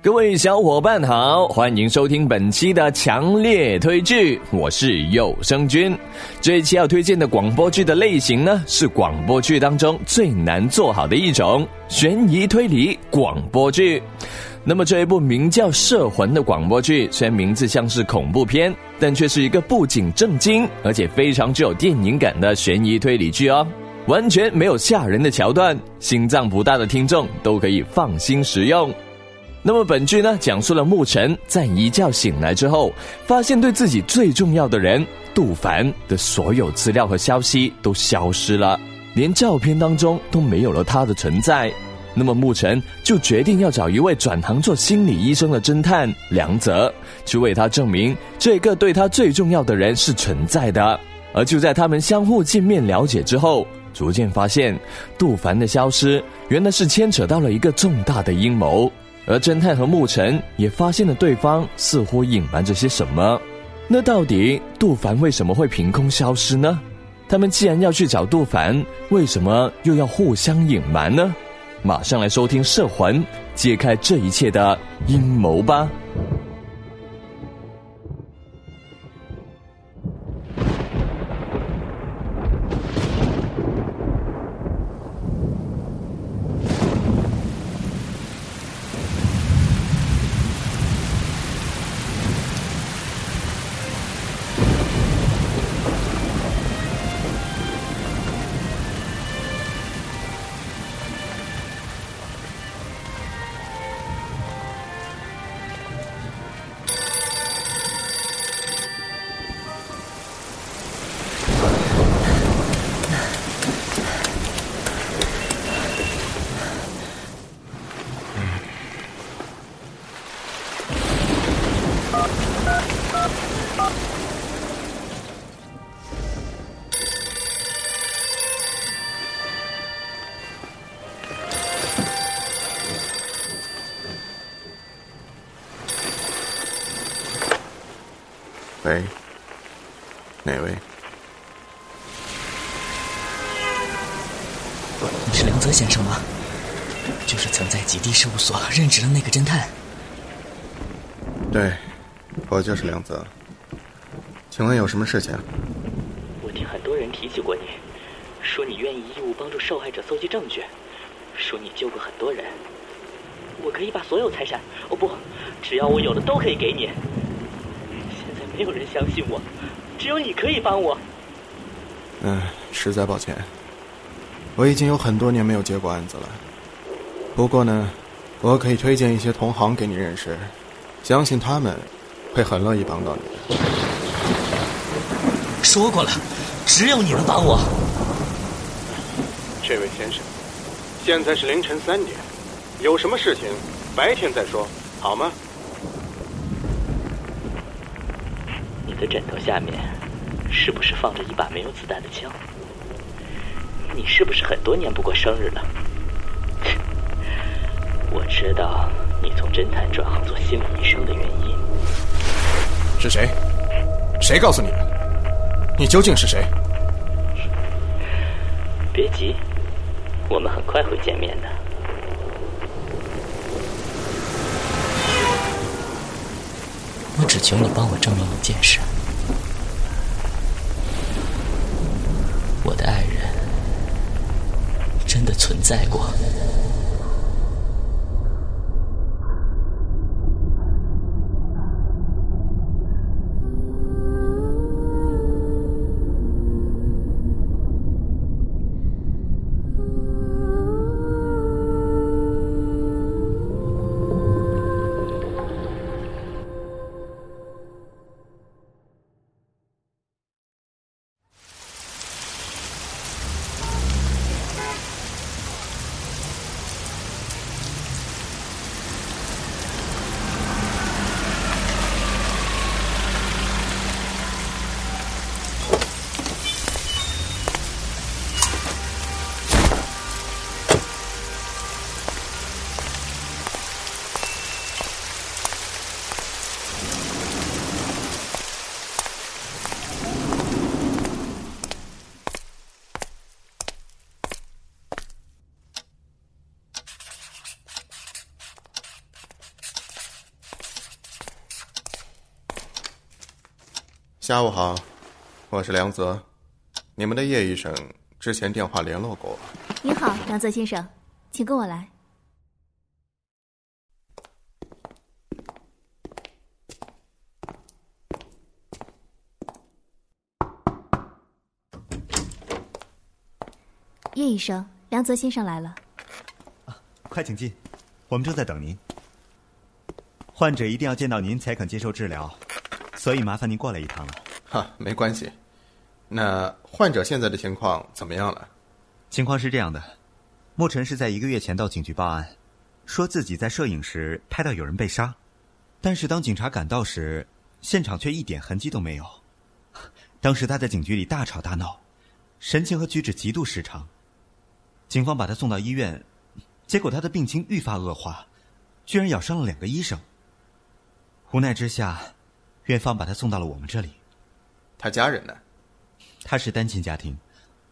各位小伙伴好，欢迎收听本期的强烈推剧，我是有声君。这一期要推荐的广播剧的类型呢，是广播剧当中最难做好的一种——悬疑推理广播剧。那么这一部名叫《摄魂》的广播剧，虽然名字像是恐怖片，但却是一个不仅正经，而且非常具有电影感的悬疑推理剧哦。完全没有吓人的桥段，心脏不大的听众都可以放心食用。那么本剧呢，讲述了沐尘在一觉醒来之后，发现对自己最重要的人杜凡的所有资料和消息都消失了，连照片当中都没有了他的存在。那么沐尘就决定要找一位转行做心理医生的侦探梁泽，去为他证明这个对他最重要的人是存在的。而就在他们相互见面了解之后，逐渐发现杜凡的消失原来是牵扯到了一个重大的阴谋。而侦探和牧尘也发现了对方似乎隐瞒着些什么，那到底杜凡为什么会凭空消失呢？他们既然要去找杜凡，为什么又要互相隐瞒呢？马上来收听《摄魂》，揭开这一切的阴谋吧。对，我就是梁泽。请问有什么事情？我听很多人提起过你，说你愿意义务帮助受害者搜集证据，说你救过很多人。我可以把所有财产，哦不，只要我有的都可以给你。现在没有人相信我，只有你可以帮我。嗯，实在抱歉，我已经有很多年没有接过案子了。不过呢，我可以推荐一些同行给你认识，相信他们会很乐意帮到你的。说过了，只有你能帮我。这位先生，现在是凌晨三点，有什么事情白天再说，好吗？你的枕头下面，是不是放着一把没有子弹的枪？你是不是很多年不过生日了？我知道你从侦探转行做心理医生的原因。是谁？谁告诉你的？你究竟是谁？别急，我们很快会见面的。我只求你帮我证明一件事：我的爱人真的存在过。下午好，我是梁泽，你们的叶医生之前电话联络过我。您好，梁泽先生，请跟我来。叶医生，梁泽先生来了。快请进，我们正在等您。患者一定要见到您才肯接受治疗，所以麻烦您过来一趟了。哈，没关系。那患者现在的情况怎么样了？情况是这样的，沐尘是在一个月前到警局报案，说自己在摄影时拍到有人被杀，但是当警察赶到时，现场却一点痕迹都没有。当时他在警局里大吵大闹，神情和举止极度失常。警方把他送到医院，结果他的病情愈发恶化，居然咬伤了两个医生。无奈之下，院方把他送到了我们这里。他家人呢？他是单亲家庭，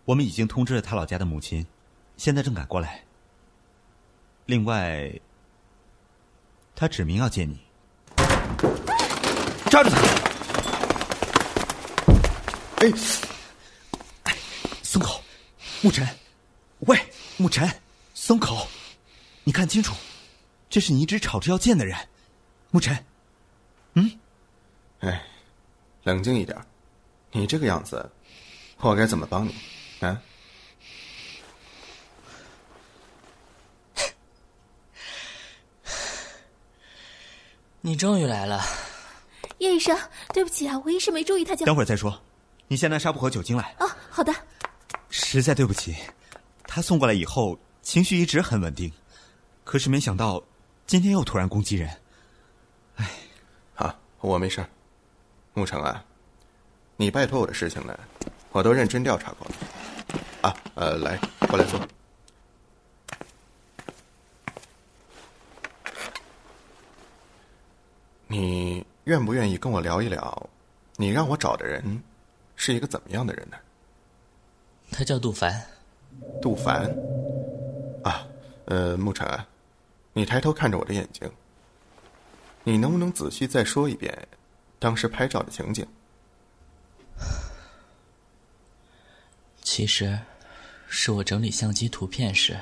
我们已经通知了他老家的母亲，现在正赶过来。另外，他指明要见你，抓住他！哎，松口，沐尘。喂，沐尘，松口！你看清楚，这是你一直吵着要见的人，沐尘。嗯，哎，冷静一点，你这个样子，我该怎么帮你？啊？你终于来了，叶医生，对不起啊，我一时没注意他就。等会儿再说，你先拿纱布和酒精来。哦，好的。实在对不起。他送过来以后，情绪一直很稳定，可是没想到今天又突然攻击人。哎，好，我没事。沐橙啊，你拜托我的事情呢，我都认真调查过了。啊，呃，来，过来坐。你愿不愿意跟我聊一聊，你让我找的人是一个怎么样的人呢？他叫杜凡。杜凡，啊，呃，沐尘，你抬头看着我的眼睛，你能不能仔细再说一遍当时拍照的情景？其实，是我整理相机图片时，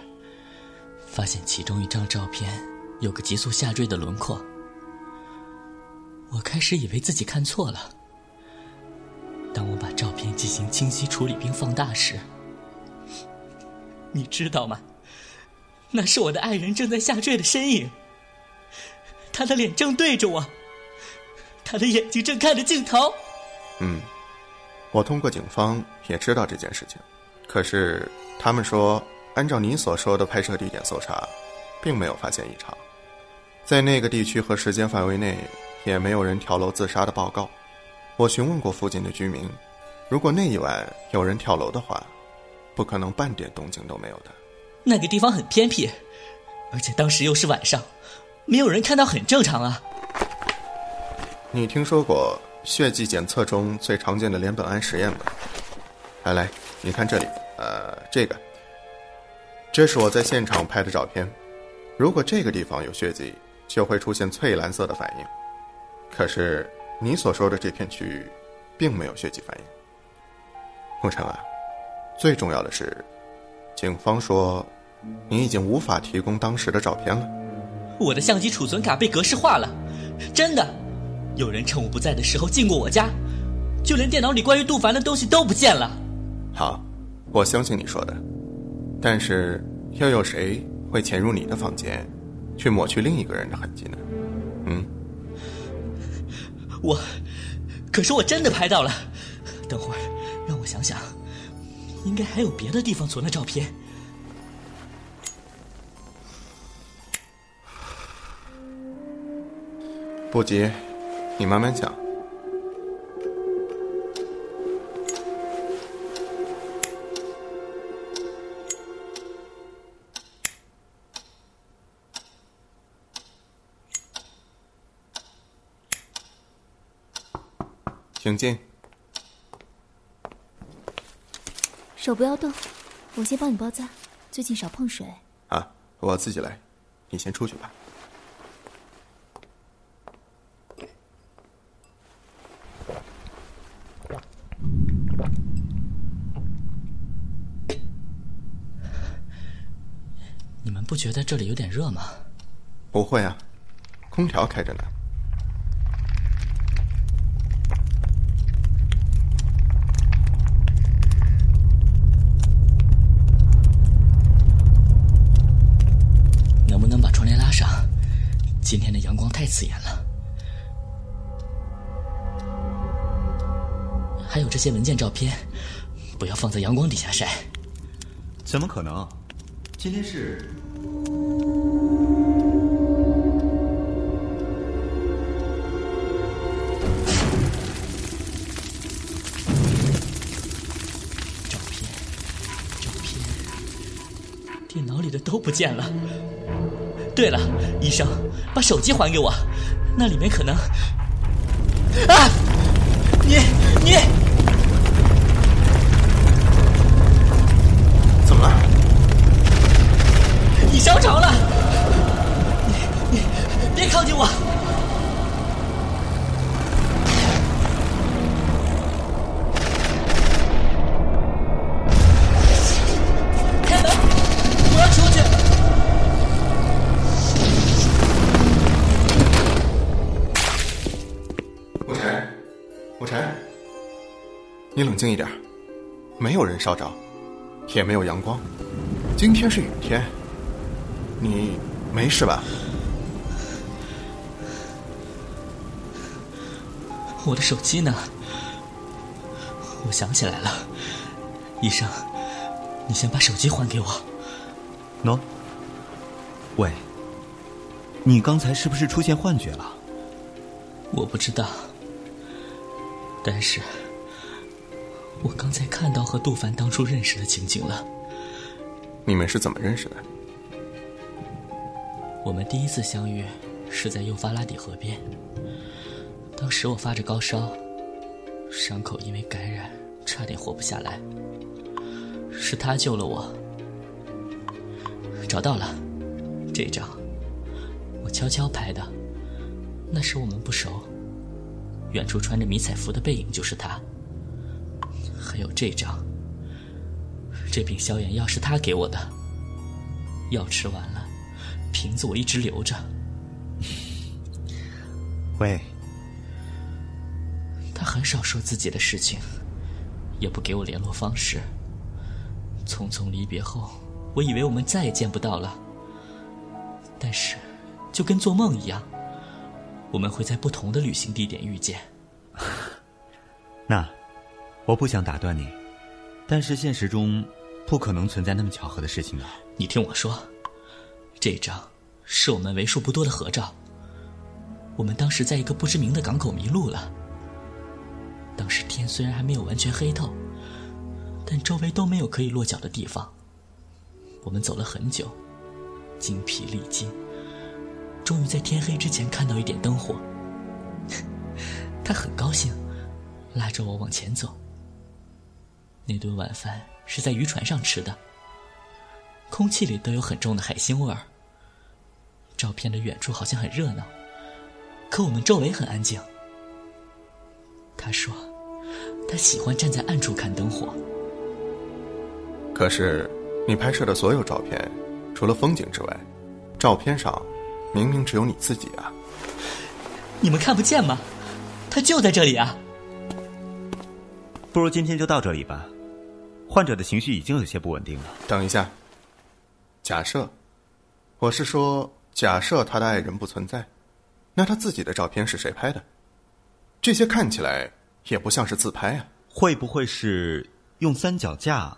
发现其中一张照片有个急速下坠的轮廓。我开始以为自己看错了。当我把照片进行清晰处理并放大时，你知道吗？那是我的爱人正在下坠的身影。他的脸正对着我，他的眼睛正看着镜头。嗯，我通过警方也知道这件事情，可是他们说，按照你所说的拍摄地点搜查，并没有发现异常，在那个地区和时间范围内也没有人跳楼自杀的报告。我询问过附近的居民，如果那一晚有人跳楼的话。不可能半点动静都没有的。那个地方很偏僻，而且当时又是晚上，没有人看到很正常啊。你听说过血迹检测中最常见的联苯胺实验吗？来来，你看这里，呃，这个，这是我在现场拍的照片。如果这个地方有血迹，就会出现翠蓝色的反应。可是你所说的这片区域，并没有血迹反应。沐尘啊。最重要的是，警方说，你已经无法提供当时的照片了。我的相机储存卡被格式化了，真的，有人趁我不在的时候进过我家，就连电脑里关于杜凡的东西都不见了。好，我相信你说的，但是又有谁会潜入你的房间，去抹去另一个人的痕迹呢？嗯，我，可是我真的拍到了。等会儿，让我想想。应该还有别的地方存了照片，不急，你慢慢讲。请进。手不要动，我先帮你包扎。最近少碰水。啊，我自己来，你先出去吧。们不觉得这里有点热吗？不会啊，空调开着呢。能不能把窗帘拉上？今天的阳光太刺眼了。还有这些文件照片，不要放在阳光底下晒。怎么可能？今天是……都不见了。对了，医生，把手机还给我，那里面可能……啊！你你吴晨，你冷静一点，没有人烧着，也没有阳光，今天是雨天，你没事吧？我的手机呢？我想起来了，医生，你先把手机还给我。喏，喂，你刚才是不是出现幻觉了？我不知道，但是我刚才看到和杜凡当初认识的情景了。你们是怎么认识的？我们第一次相遇是在幼发拉底河边，当时我发着高烧，伤口因为感染差点活不下来，是他救了我。找到了，这张我悄悄拍的，那时我们不熟，远处穿着迷彩服的背影就是他。还有这张，这瓶消炎药是他给我的，药吃完了。瓶子我一直留着。喂，他很少说自己的事情，也不给我联络方式。匆匆离别后，我以为我们再也见不到了。但是，就跟做梦一样，我们会在不同的旅行地点遇见。那，我不想打断你，但是现实中不可能存在那么巧合的事情啊。你听我说。这张是我们为数不多的合照。我们当时在一个不知名的港口迷路了。当时天虽然还没有完全黑透，但周围都没有可以落脚的地方。我们走了很久，精疲力尽，终于在天黑之前看到一点灯火。他很高兴，拉着我往前走。那顿晚饭是在渔船上吃的，空气里都有很重的海腥味儿。照片的远处好像很热闹，可我们周围很安静。他说，他喜欢站在暗处看灯火。可是，你拍摄的所有照片，除了风景之外，照片上明明只有你自己啊！你们看不见吗？他就在这里啊！不如今天就到这里吧。患者的情绪已经有些不稳定了。等一下，假设，我是说。假设他的爱人不存在，那他自己的照片是谁拍的？这些看起来也不像是自拍啊！会不会是用三脚架，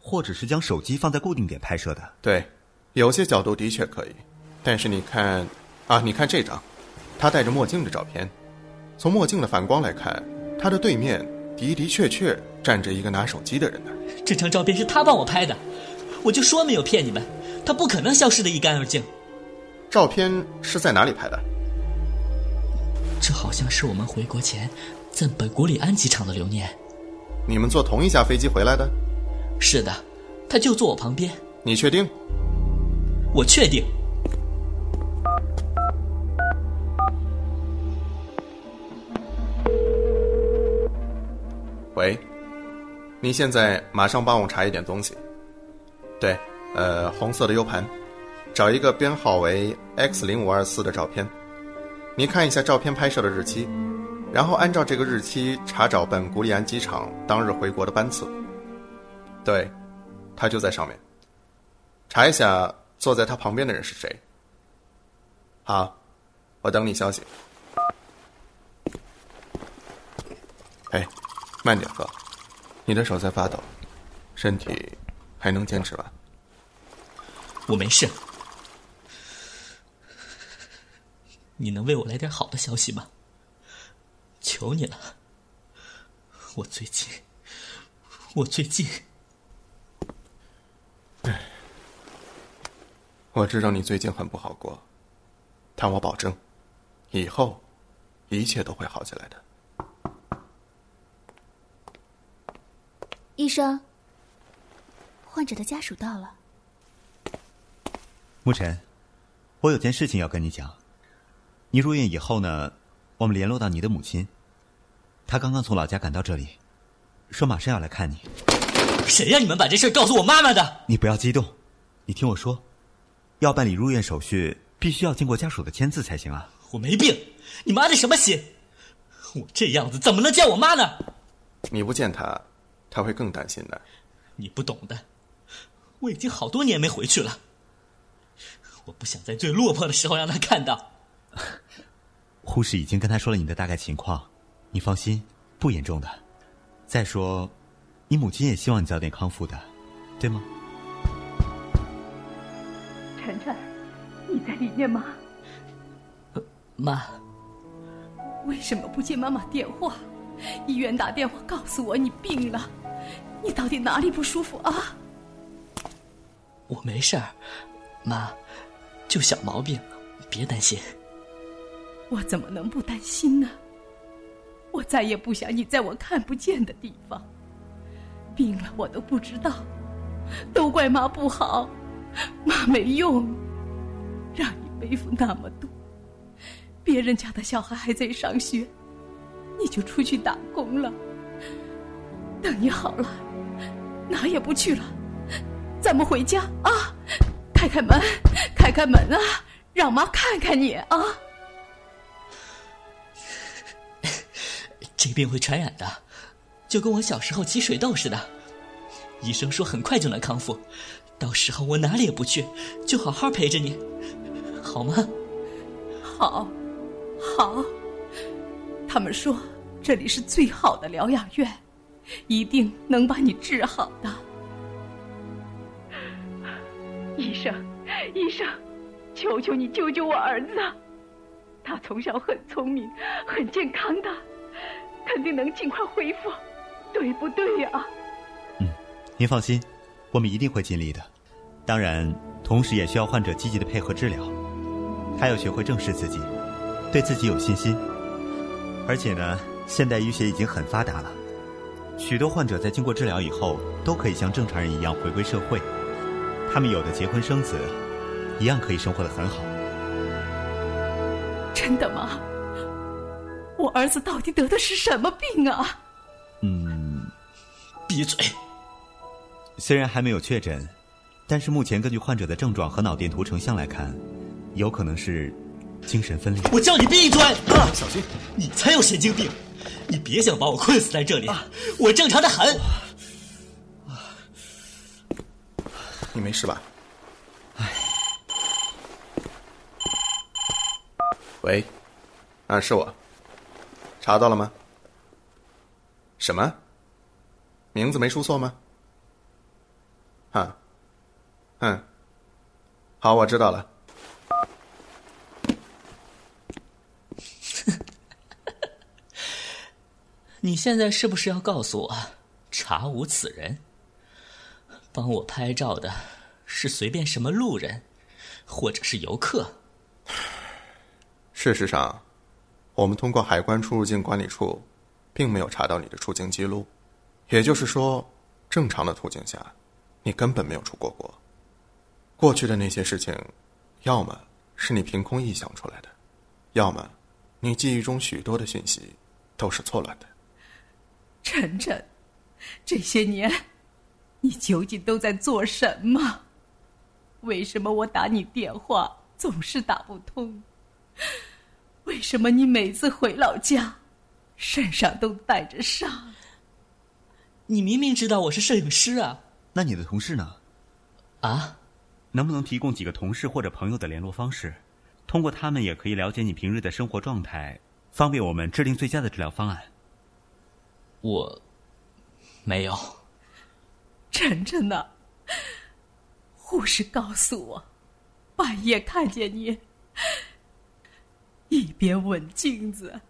或者是将手机放在固定点拍摄的？对，有些角度的确可以，但是你看，啊，你看这张，他戴着墨镜的照片，从墨镜的反光来看，他的对面的的确确站着一个拿手机的人呢。这张照片是他帮我拍的，我就说没有骗你们，他不可能消失的一干二净。照片是在哪里拍的？这好像是我们回国前在本古里安机场的留念。你们坐同一架飞机回来的？是的，他就坐我旁边。你确定？我确定。喂，你现在马上帮我查一点东西。对，呃，红色的 U 盘。找一个编号为 X 零五二四的照片，你看一下照片拍摄的日期，然后按照这个日期查找本古里安机场当日回国的班次。对，他就在上面。查一下坐在他旁边的人是谁。好，我等你消息。哎，慢点喝，你的手在发抖，身体还能坚持吧？我没事。你能为我来点好的消息吗？求你了。我最近，我最近……唉，我知道你最近很不好过，但我保证，以后一切都会好起来的。医生，患者的家属到了。沐尘，我有件事情要跟你讲。你入院以后呢，我们联络到你的母亲，她刚刚从老家赶到这里，说马上要来看你。谁让你们把这事告诉我妈妈的？你不要激动，你听我说，要办理入院手续，必须要经过家属的签字才行啊。我没病，你妈的什么心？我这样子怎么能见我妈呢？你不见她，她会更担心的。你不懂的，我已经好多年没回去了，我不想在最落魄的时候让他看到。护士已经跟他说了你的大概情况，你放心，不严重的。再说，你母亲也希望你早点康复的，对吗？晨晨，你在里面吗？妈，为什么不接妈妈电话？医院打电话告诉我你病了，你到底哪里不舒服啊？我没事儿，妈，就小毛病，别担心。我怎么能不担心呢？我再也不想你在我看不见的地方。病了我都不知道，都怪妈不好，妈没用，让你背负那么多。别人家的小孩还在上学，你就出去打工了。等你好了，哪也不去了，咱们回家啊！开开门，开开门啊，让妈看看你啊！这病会传染的，就跟我小时候起水痘似的。医生说很快就能康复，到时候我哪里也不去，就好好陪着你，好吗？好，好。他们说这里是最好的疗养院，一定能把你治好的。医生，医生，求求你救救我儿子，他从小很聪明，很健康的。肯定能尽快恢复，对不对呀？嗯，您放心，我们一定会尽力的。当然，同时也需要患者积极的配合治疗，还要学会正视自己，对自己有信心。而且呢，现代医学已经很发达了，许多患者在经过治疗以后，都可以像正常人一样回归社会。他们有的结婚生子，一样可以生活的很好。真的吗？我儿子到底得的是什么病啊？嗯，闭嘴。虽然还没有确诊，但是目前根据患者的症状和脑电图成像来看，有可能是精神分裂。我叫你闭嘴！啊，小心！你才有神经病！你别想把我困死在这里，我正常的很。你没事吧？唉。喂，啊，是我。查到了吗？什么？名字没输错吗？啊，嗯，好，我知道了。你现在是不是要告诉我，查无此人？帮我拍照的是随便什么路人，或者是游客？事实上。我们通过海关出入境管理处，并没有查到你的出境记录，也就是说，正常的途径下，你根本没有出过国。过去的那些事情，要么是你凭空臆想出来的，要么你记忆中许多的讯息都是错乱的。晨晨，这些年，你究竟都在做什么？为什么我打你电话总是打不通？为什么你每次回老家，身上都带着伤？你明明知道我是摄影师啊！那你的同事呢？啊？能不能提供几个同事或者朋友的联络方式？通过他们也可以了解你平日的生活状态，方便我们制定最佳的治疗方案。我没有。晨晨呢？护士告诉我，半夜看见你 一边吻镜子，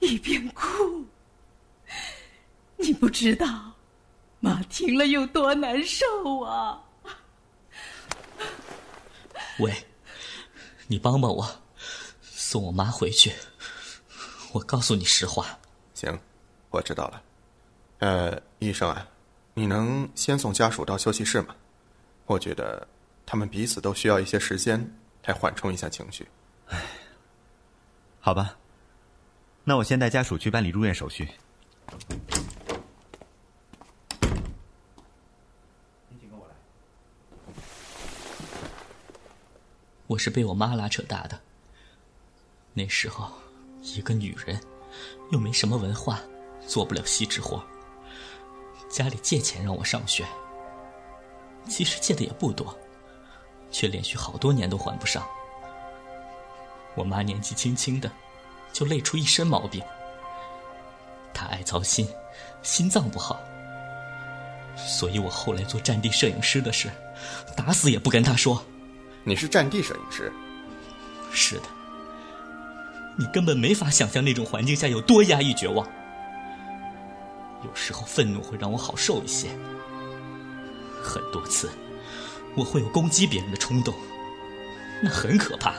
一边哭。你不知道，妈听了有多难受啊！喂，你帮帮我，送我妈回去。我告诉你实话。行，我知道了。呃，医生啊，你能先送家属到休息室吗？我觉得他们彼此都需要一些时间来缓冲一下情绪。唉，好吧，那我先带家属去办理入院手续。请跟我来。我是被我妈拉扯大的。那时候，一个女人，又没什么文化，做不了细致活，家里借钱让我上学。其实借的也不多，却连续好多年都还不上。我妈年纪轻轻的，就累出一身毛病。她爱操心，心脏不好，所以我后来做战地摄影师的事，打死也不跟她说。你是战地摄影师？是的。你根本没法想象那种环境下有多压抑、绝望。有时候愤怒会让我好受一些。很多次，我会有攻击别人的冲动，那很可怕。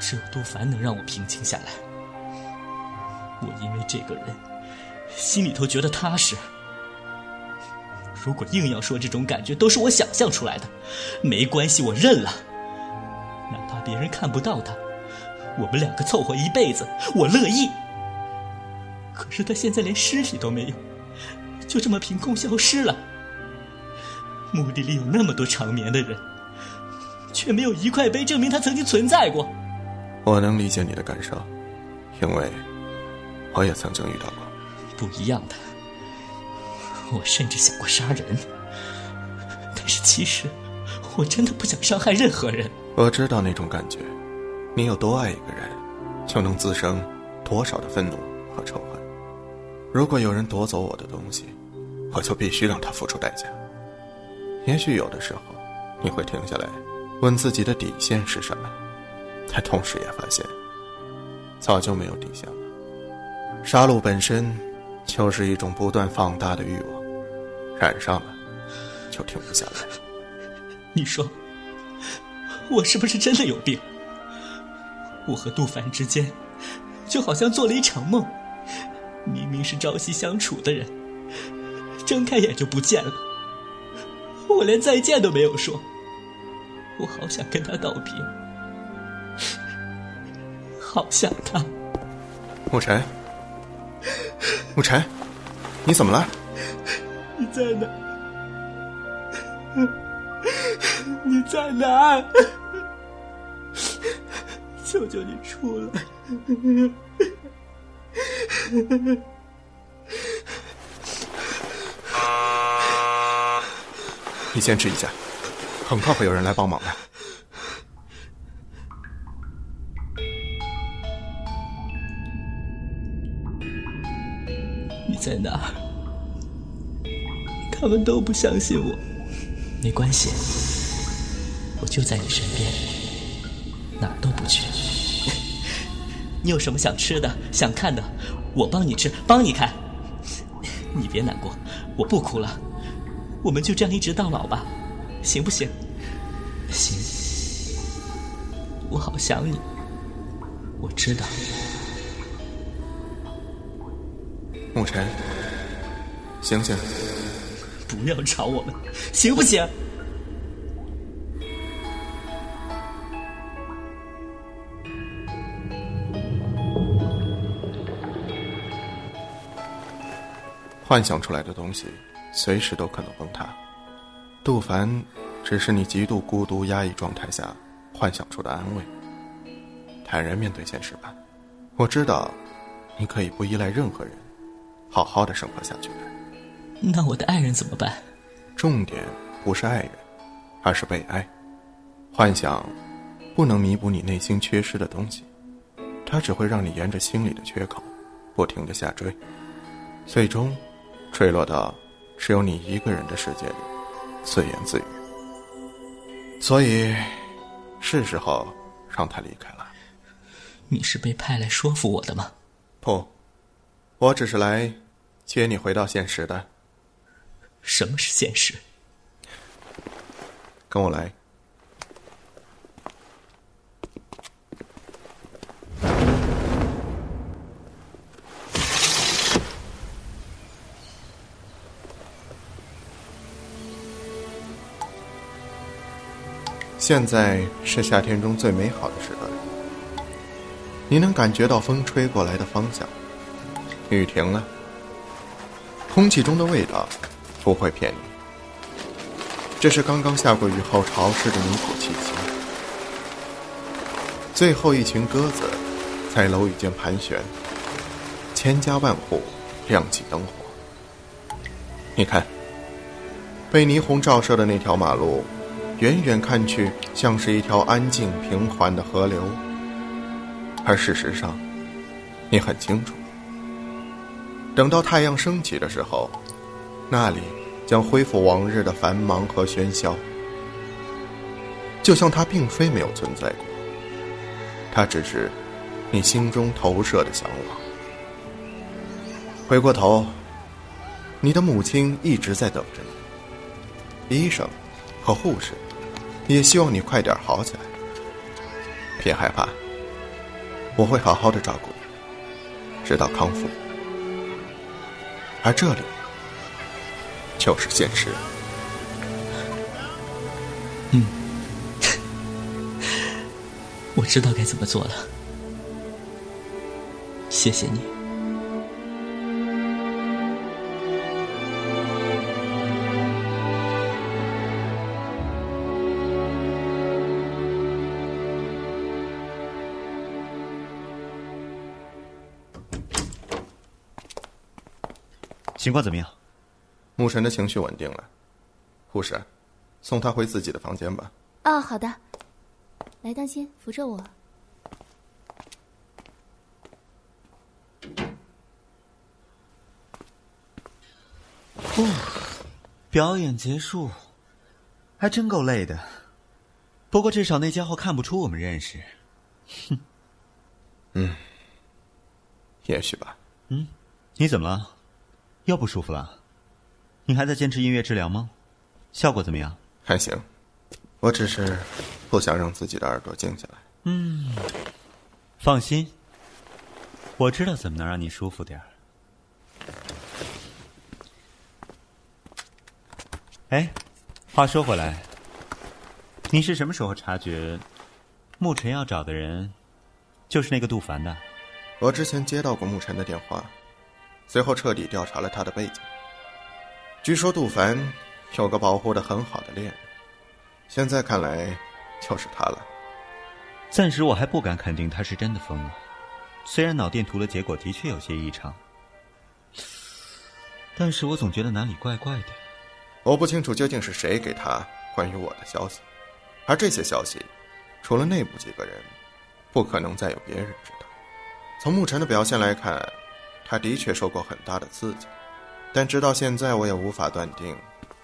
只有杜凡能让我平静下来。我因为这个人，心里头觉得踏实。如果硬要说这种感觉都是我想象出来的，没关系，我认了。哪怕别人看不到他，我们两个凑合一辈子，我乐意。可是他现在连尸体都没有，就这么凭空消失了。墓地里有那么多长眠的人，却没有一块碑证明他曾经存在过。我能理解你的感受，因为我也曾经遇到过。不一样的，我甚至想过杀人，但是其实我真的不想伤害任何人。我知道那种感觉，你有多爱一个人，就能滋生多少的愤怒和仇恨。如果有人夺走我的东西，我就必须让他付出代价。也许有的时候，你会停下来，问自己的底线是什么，但同时也发现，早就没有底线了。杀戮本身就是一种不断放大的欲望，染上了，就停不下来。你说，我是不是真的有病？我和杜凡之间，就好像做了一场梦，明明是朝夕相处的人，睁开眼就不见了。我连再见都没有说，我好想跟他道别，好想他。沐晨，沐晨，你怎么了？你在哪？你在哪？求求你出来！你坚持一下，很快会有人来帮忙的。你在哪儿？他们都不相信我。没关系，我就在你身边，哪儿都不去。你有什么想吃的、想看的，我帮你吃，帮你看。你别难过，我不哭了。我们就这样一直到老吧，行不行？行。我好想你，我知道。沐晨，醒醒！不要吵我们，行不行？幻想出来的东西，随时都可能崩塌。杜凡只是你极度孤独压抑状态下幻想出的安慰。坦然面对现实吧，我知道，你可以不依赖任何人，好好的生活下去的。那我的爱人怎么办？重点不是爱人，而是被爱。幻想不能弥补你内心缺失的东西，它只会让你沿着心里的缺口不停的下坠，最终坠落到只有你一个人的世界里，自言自语。所以，是时候让他离开了。你是被派来说服我的吗？不，我只是来接你回到现实的。什么是现实？跟我来。现在是夏天中最美好的时段，你能感觉到风吹过来的方向。雨停了，空气中的味道不会骗你，这是刚刚下过雨后潮湿的泥土气息。最后一群鸽子在楼宇间盘旋，千家万户亮起灯火。你看，被霓虹照射的那条马路。远远看去，像是一条安静平缓的河流，而事实上，你很清楚，等到太阳升起的时候，那里将恢复往日的繁忙和喧嚣，就像它并非没有存在过，它只是你心中投射的向往。回过头，你的母亲一直在等着你，医生和护士。也希望你快点好起来，别害怕，我会好好的照顾你，直到康复。而这里就是现实。嗯，我知道该怎么做了，谢谢你。情况怎么样？牧尘的情绪稳定了。护士，送他回自己的房间吧。哦，好的。来，当心，扶着我。哦，表演结束，还真够累的。不过至少那家伙看不出我们认识。哼。嗯。也许吧。嗯，你怎么了？又不舒服了，你还在坚持音乐治疗吗？效果怎么样？还行，我只是不想让自己的耳朵静下来。嗯，放心，我知道怎么能让你舒服点儿。哎，话说回来，你是什么时候察觉沐尘要找的人就是那个杜凡的？我之前接到过沐尘的电话。随后彻底调查了他的背景。据说杜凡有个保护的很好的恋人，现在看来就是他了。暂时我还不敢肯定他是真的疯了，虽然脑电图的结果的确有些异常，但是我总觉得哪里怪怪的。我不清楚究竟是谁给他关于我的消息，而这些消息，除了内部几个人，不可能再有别人知道。从沐尘的表现来看。他的确受过很大的刺激，但直到现在，我也无法断定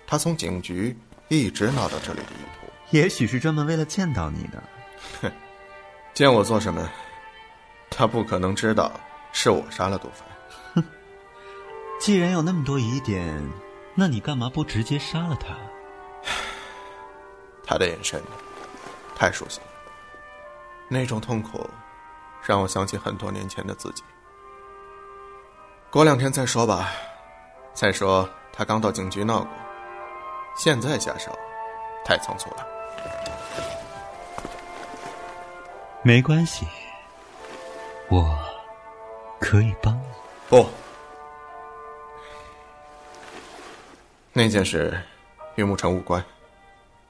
他从警局一直闹到这里的意图。也许是专门为了见到你的。哼，见我做什么？他不可能知道是我杀了杜凡。哼，既然有那么多疑点，那你干嘛不直接杀了他？他的眼神太熟悉了，那种痛苦让我想起很多年前的自己。过两天再说吧。再说他刚到警局闹过，现在下手太仓促了。没关系，我可以帮你。不，那件事与沐尘无关，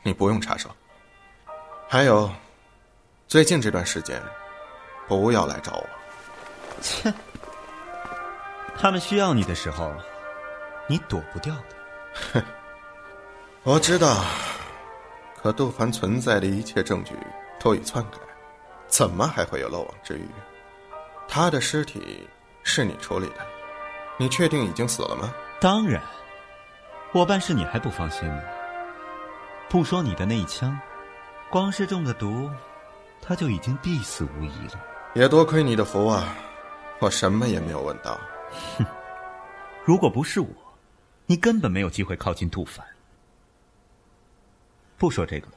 你不用插手。还有，最近这段时间，不要来找我。切，他们需要你的时候，你躲不掉的。哼，我知道。可杜凡存在的一切证据都已篡改，怎么还会有漏网之鱼？他的尸体是你处理的，你确定已经死了吗？当然，我办事你还不放心吗？不说你的那一枪，光是中的毒，他就已经必死无疑了。也多亏你的福啊，我什么也没有问到。哼，如果不是我，你根本没有机会靠近杜凡。不说这个了，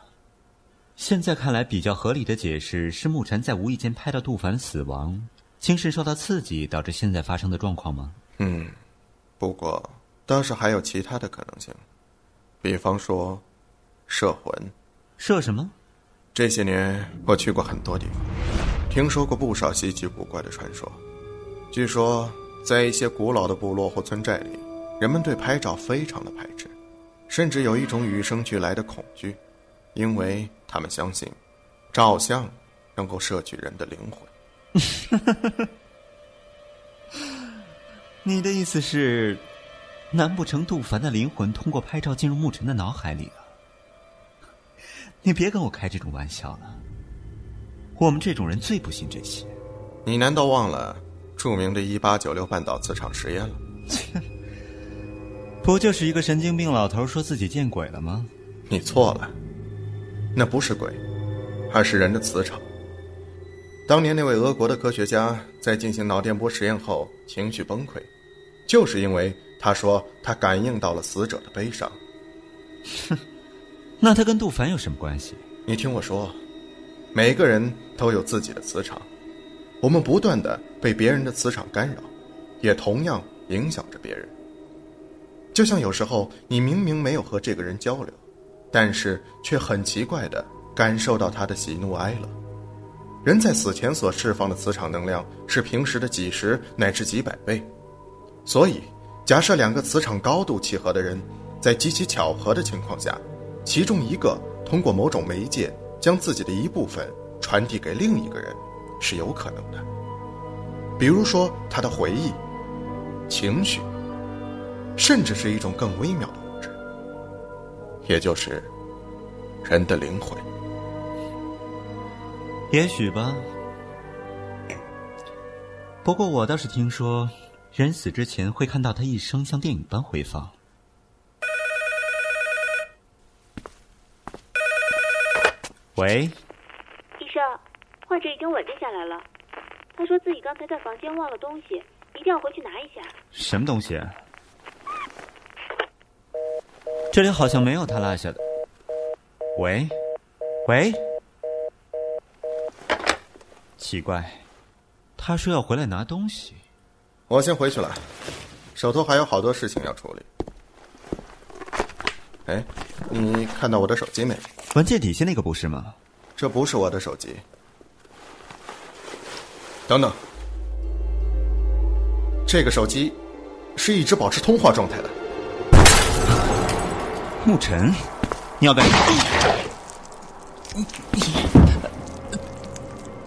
现在看来比较合理的解释是沐尘在无意间拍到杜凡死亡，精神受到刺激导致现在发生的状况吗？嗯，不过倒是还有其他的可能性，比方说，摄魂。摄什么？这些年我去过很多地方，听说过不少稀奇古怪的传说。据说在一些古老的部落或村寨里，人们对拍照非常的排斥。甚至有一种与生俱来的恐惧，因为他们相信，照相能够摄取人的灵魂。你的意思是，难不成杜凡的灵魂通过拍照进入沐尘的脑海里了？你别跟我开这种玩笑了。我们这种人最不信这些。你难道忘了著名的一八九六半岛磁场实验了？切！不就是一个神经病老头说自己见鬼了吗？你错了，那不是鬼，而是人的磁场。当年那位俄国的科学家在进行脑电波实验后情绪崩溃，就是因为他说他感应到了死者的悲伤。哼，那他跟杜凡有什么关系？你听我说，每个人都有自己的磁场，我们不断的被别人的磁场干扰，也同样影响着别人。就像有时候你明明没有和这个人交流，但是却很奇怪的感受到他的喜怒哀乐。人在死前所释放的磁场能量是平时的几十乃至几百倍，所以假设两个磁场高度契合的人，在极其巧合的情况下，其中一个通过某种媒介将自己的一部分传递给另一个人，是有可能的。比如说他的回忆、情绪。甚至是一种更微妙的物质，也就是人的灵魂。也许吧。不过我倒是听说，人死之前会看到他一生像电影般回放。喂，患者已经稳定下来了。他说自己刚才在房间忘了东西，一定要回去拿一下。什么东西？这里好像没有他落下的。喂，喂，奇怪，他说要回来拿东西。我先回去了，手头还有好多事情要处理。哎，你看到我的手机没？文件底下那个不是吗？这不是我的手机。等等，这个手机是一直保持通话状态的。沐尘，你要干什么？你你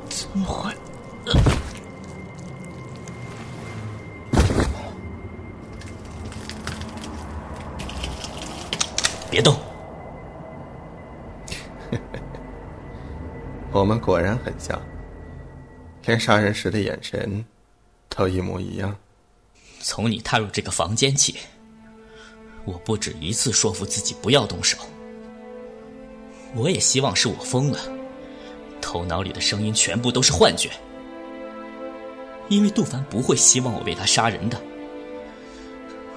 怎么会？别动！我们果然很像，连杀人时的眼神都一模一样。从你踏入这个房间起。我不止一次说服自己不要动手，我也希望是我疯了，头脑里的声音全部都是幻觉，因为杜凡不会希望我为他杀人的，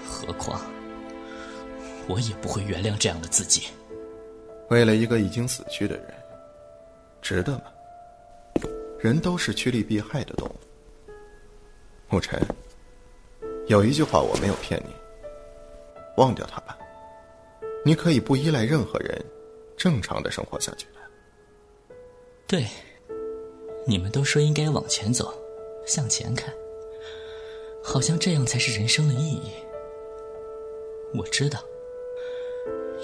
何况我也不会原谅这样的自己。为了一个已经死去的人，值得吗？人都是趋利避害的动物。沐尘，有一句话我没有骗你。忘掉他吧，你可以不依赖任何人，正常的生活下去的。对，你们都说应该往前走，向前看，好像这样才是人生的意义。我知道，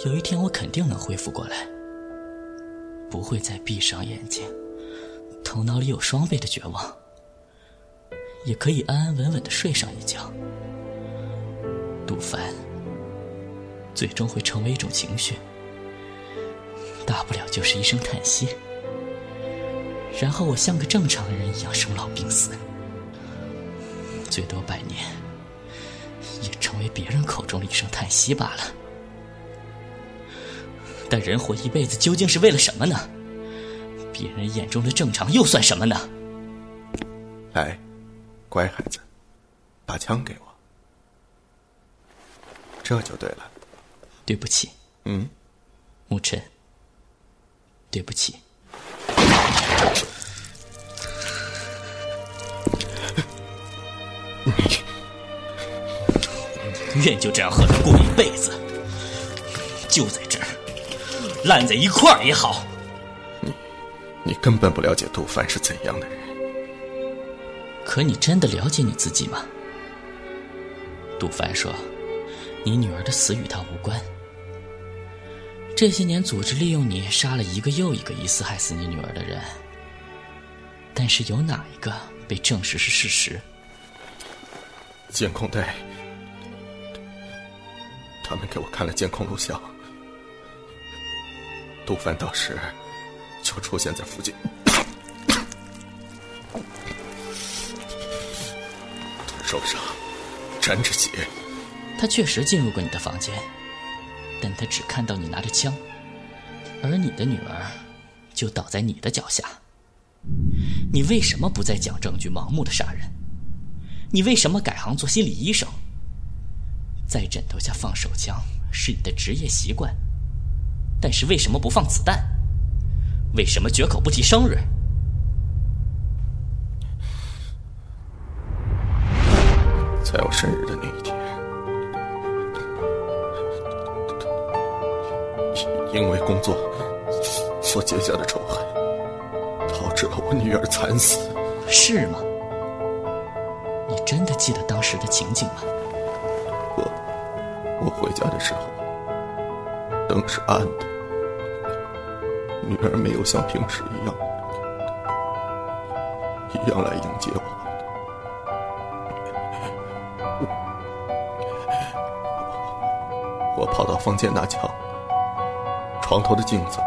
有一天我肯定能恢复过来。不会再闭上眼睛，头脑里有双倍的绝望，也可以安安稳稳的睡上一觉。杜凡，最终会成为一种情绪，大不了就是一声叹息，然后我像个正常人一样生老病死，最多百年，也成为别人口中的一声叹息罢了。但人活一辈子究竟是为了什么呢？别人眼中的正常又算什么呢？来，乖孩子，把枪给我，这就对了。对不起，嗯，沐尘。对不起，愿就这样和他过一辈子，就在这儿。烂在一块儿也好。你，根本不了解杜凡是怎样的人。可你真的了解你自己吗？杜凡说：“你女儿的死与他无关。这些年组织利用你杀了一个又一个疑似害死你女儿的人，但是有哪一个被证实是事实？监控带，他们给我看了监控录像。”杜凡当时就出现在附近，手上沾着血。他确实进入过你的房间，但他只看到你拿着枪，而你的女儿就倒在你的脚下。你为什么不再讲证据，盲目的杀人？你为什么改行做心理医生？在枕头下放手枪是你的职业习惯。但是为什么不放子弹？为什么绝口不提生日？在我生日的那一天，因为工作所结下的仇恨，导致了我女儿惨死。是吗？你真的记得当时的情景吗？我我回家的时候。灯是暗的，女儿没有像平时一样一样来迎接我。我跑到房间拿枪，床头的镜子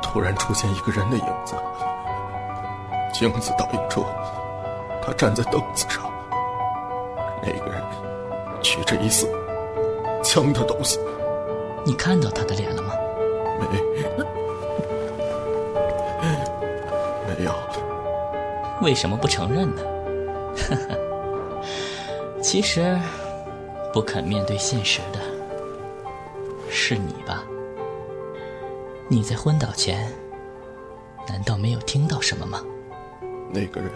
突然出现一个人的影子，镜子倒映出他站在凳子上，那个人举着疑似枪的东西。你看到他的脸了吗？没为什么不承认呢？呵 呵其实，不肯面对现实的是你吧？你在昏倒前，难道没有听到什么吗？那个人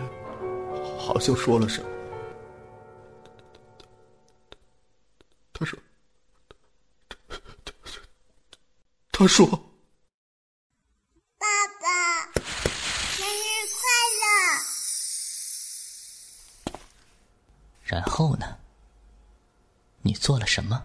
好像说了什么。他说。他说：“做了什么？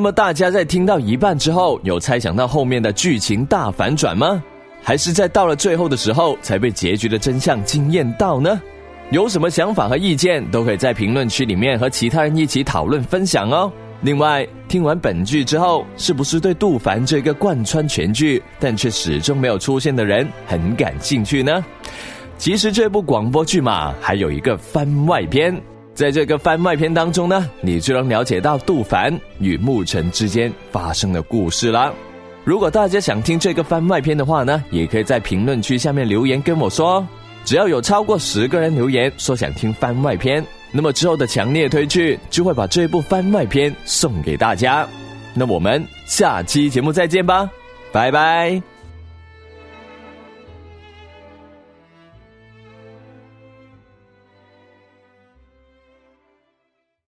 那么大家在听到一半之后，有猜想到后面的剧情大反转吗？还是在到了最后的时候才被结局的真相惊艳到呢？有什么想法和意见，都可以在评论区里面和其他人一起讨论分享哦。另外，听完本剧之后，是不是对杜凡这个贯穿全剧但却始终没有出现的人很感兴趣呢？其实这部广播剧嘛，还有一个番外篇，在这个番外篇当中呢，你就能了解到杜凡与牧尘之间发生的故事啦。如果大家想听这个番外篇的话呢，也可以在评论区下面留言跟我说。只要有超过十个人留言说想听番外篇，那么之后的强烈推剧就会把这部番外篇送给大家。那我们下期节目再见吧，拜拜。